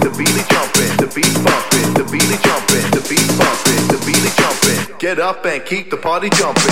the beat is jumping, the beat the beat is jumping, the beat the beat is jumping. Get up and keep the party jumping.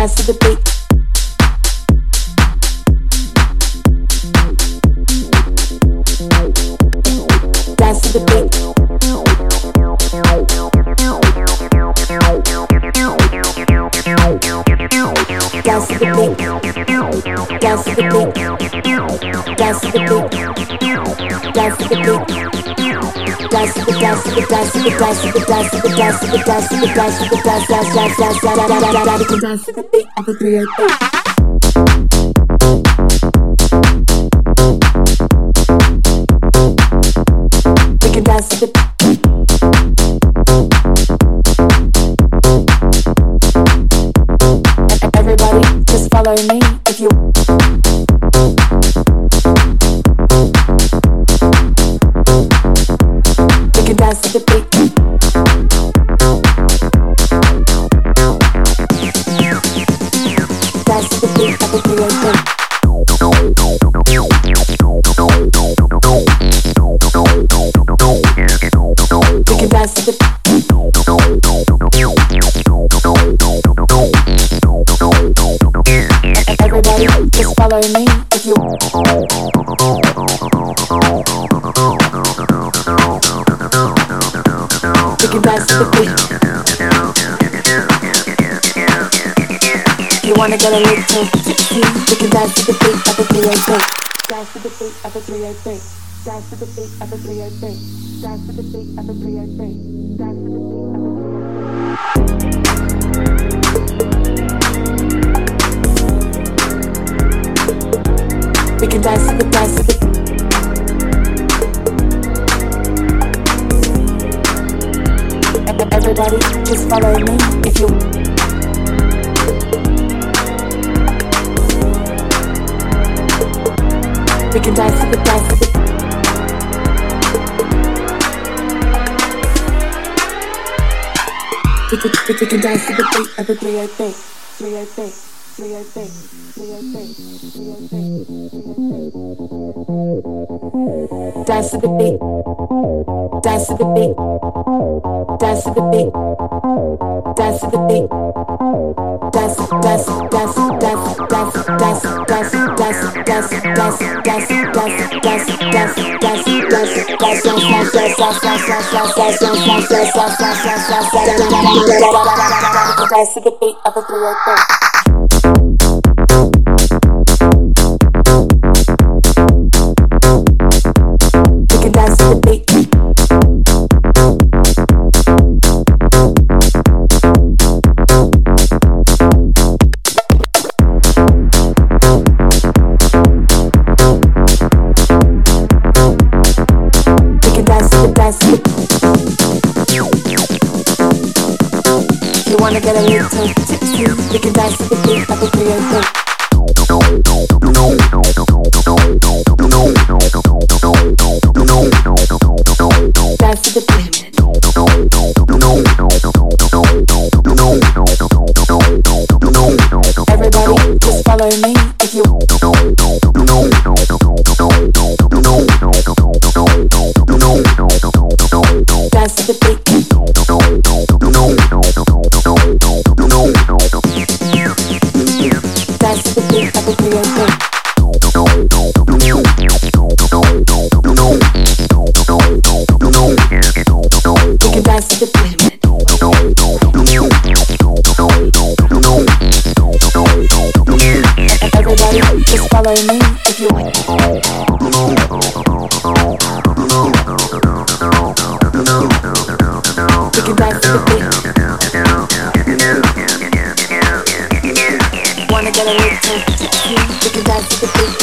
dance to the beat. Dance to the beat. Dance to the beat. Dance to the beat. Dance to the beat. Dance to the beat. Everybody, just follow me. Dance to the beat of the 303. Dance to the beat of the 303. Dance to the beat of the 303. Dance to the beat of the 303. Dance to the beat of the 303. We can dance to the dance to the Everybody, just follow me if you We can dance with the dice. With the We can, we can dice. To the beat of the 303, 303. Dance to the beat Dance to the beat Dance to the beat Dance to the beat Dance, dance, dance, dance, dance, dance, dance, dance, dance, dance dance, dance, dance, dance, dance, dance, dance to the beat of a 303. get a little tipsy. We can dance to the beat of the 303. Wanna get a little taste of the cute, the desire to the.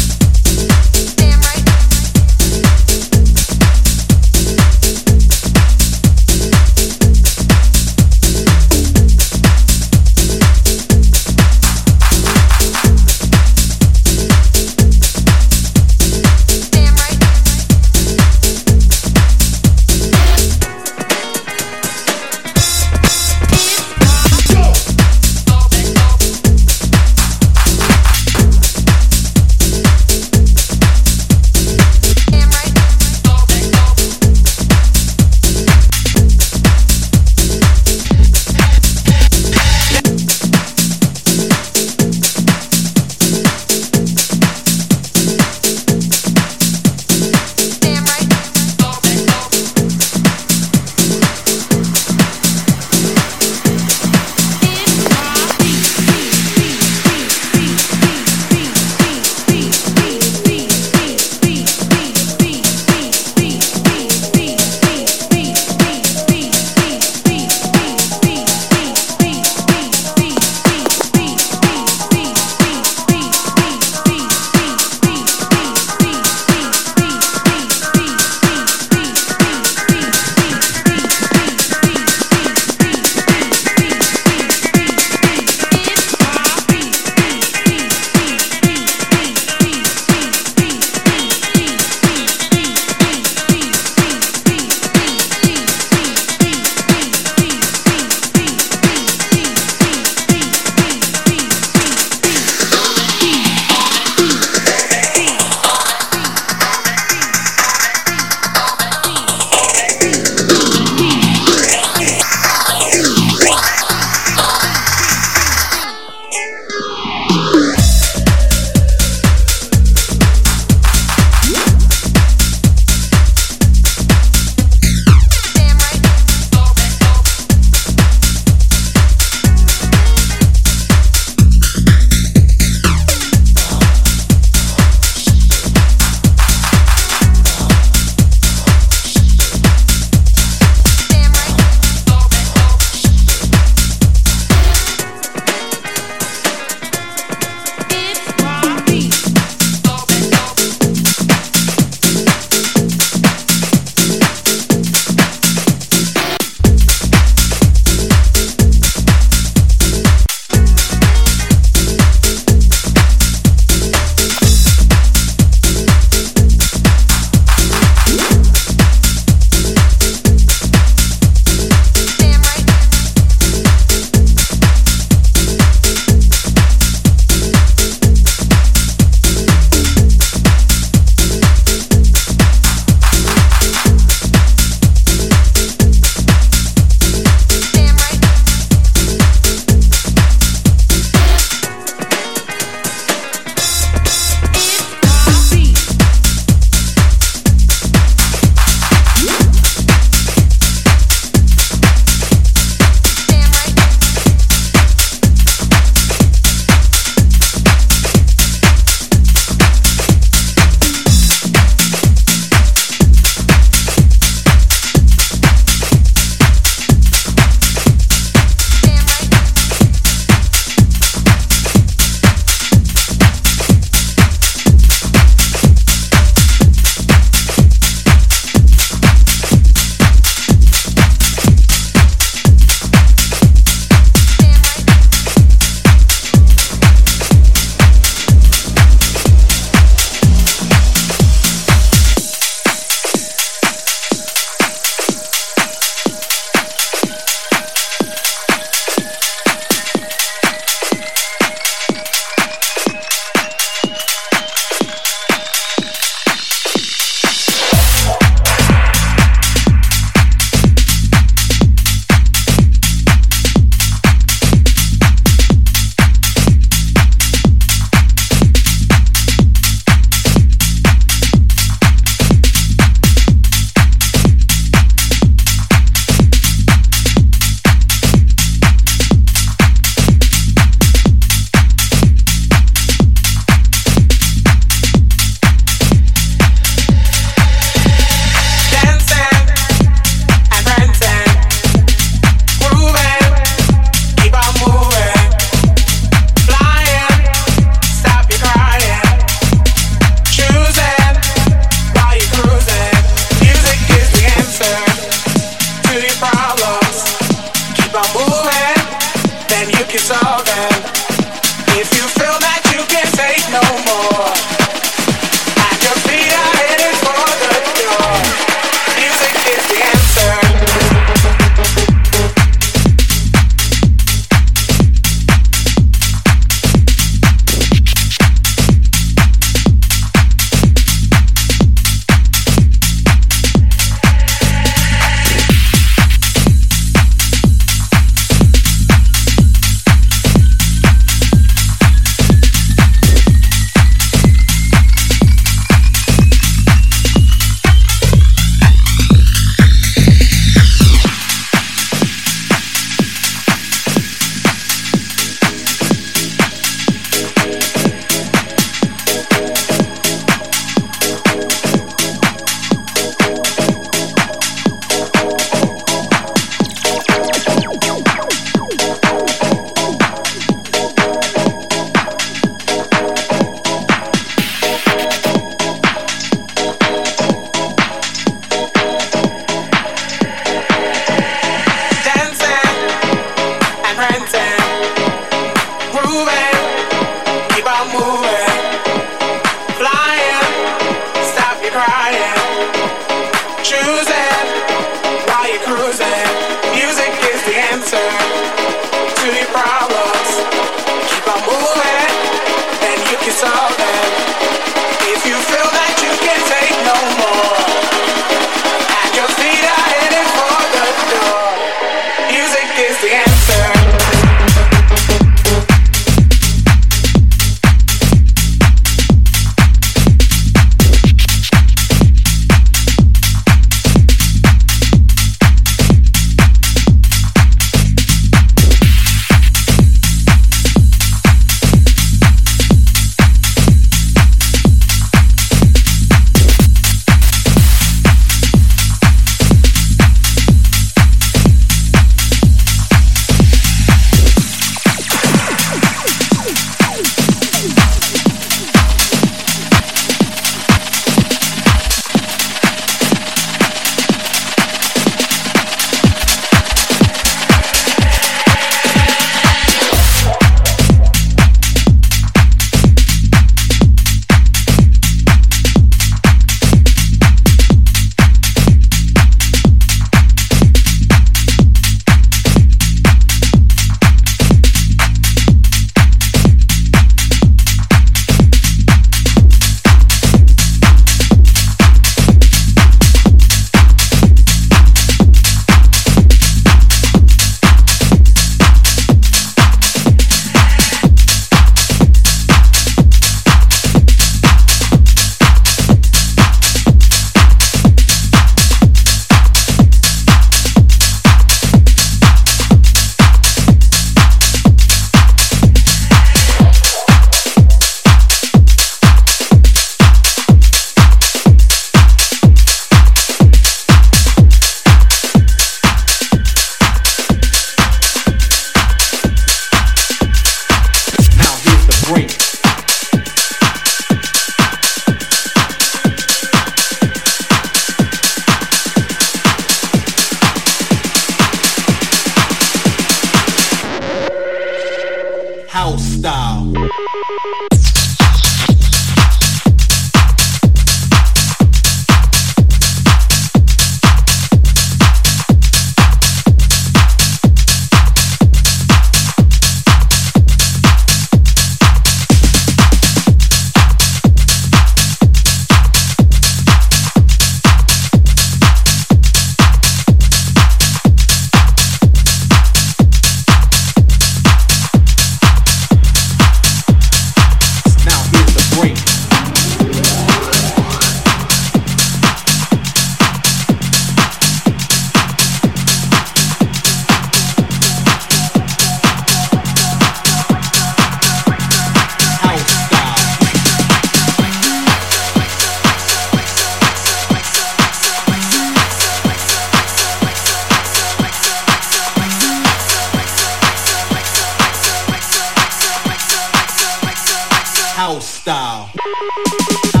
house style.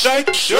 Shake, shake.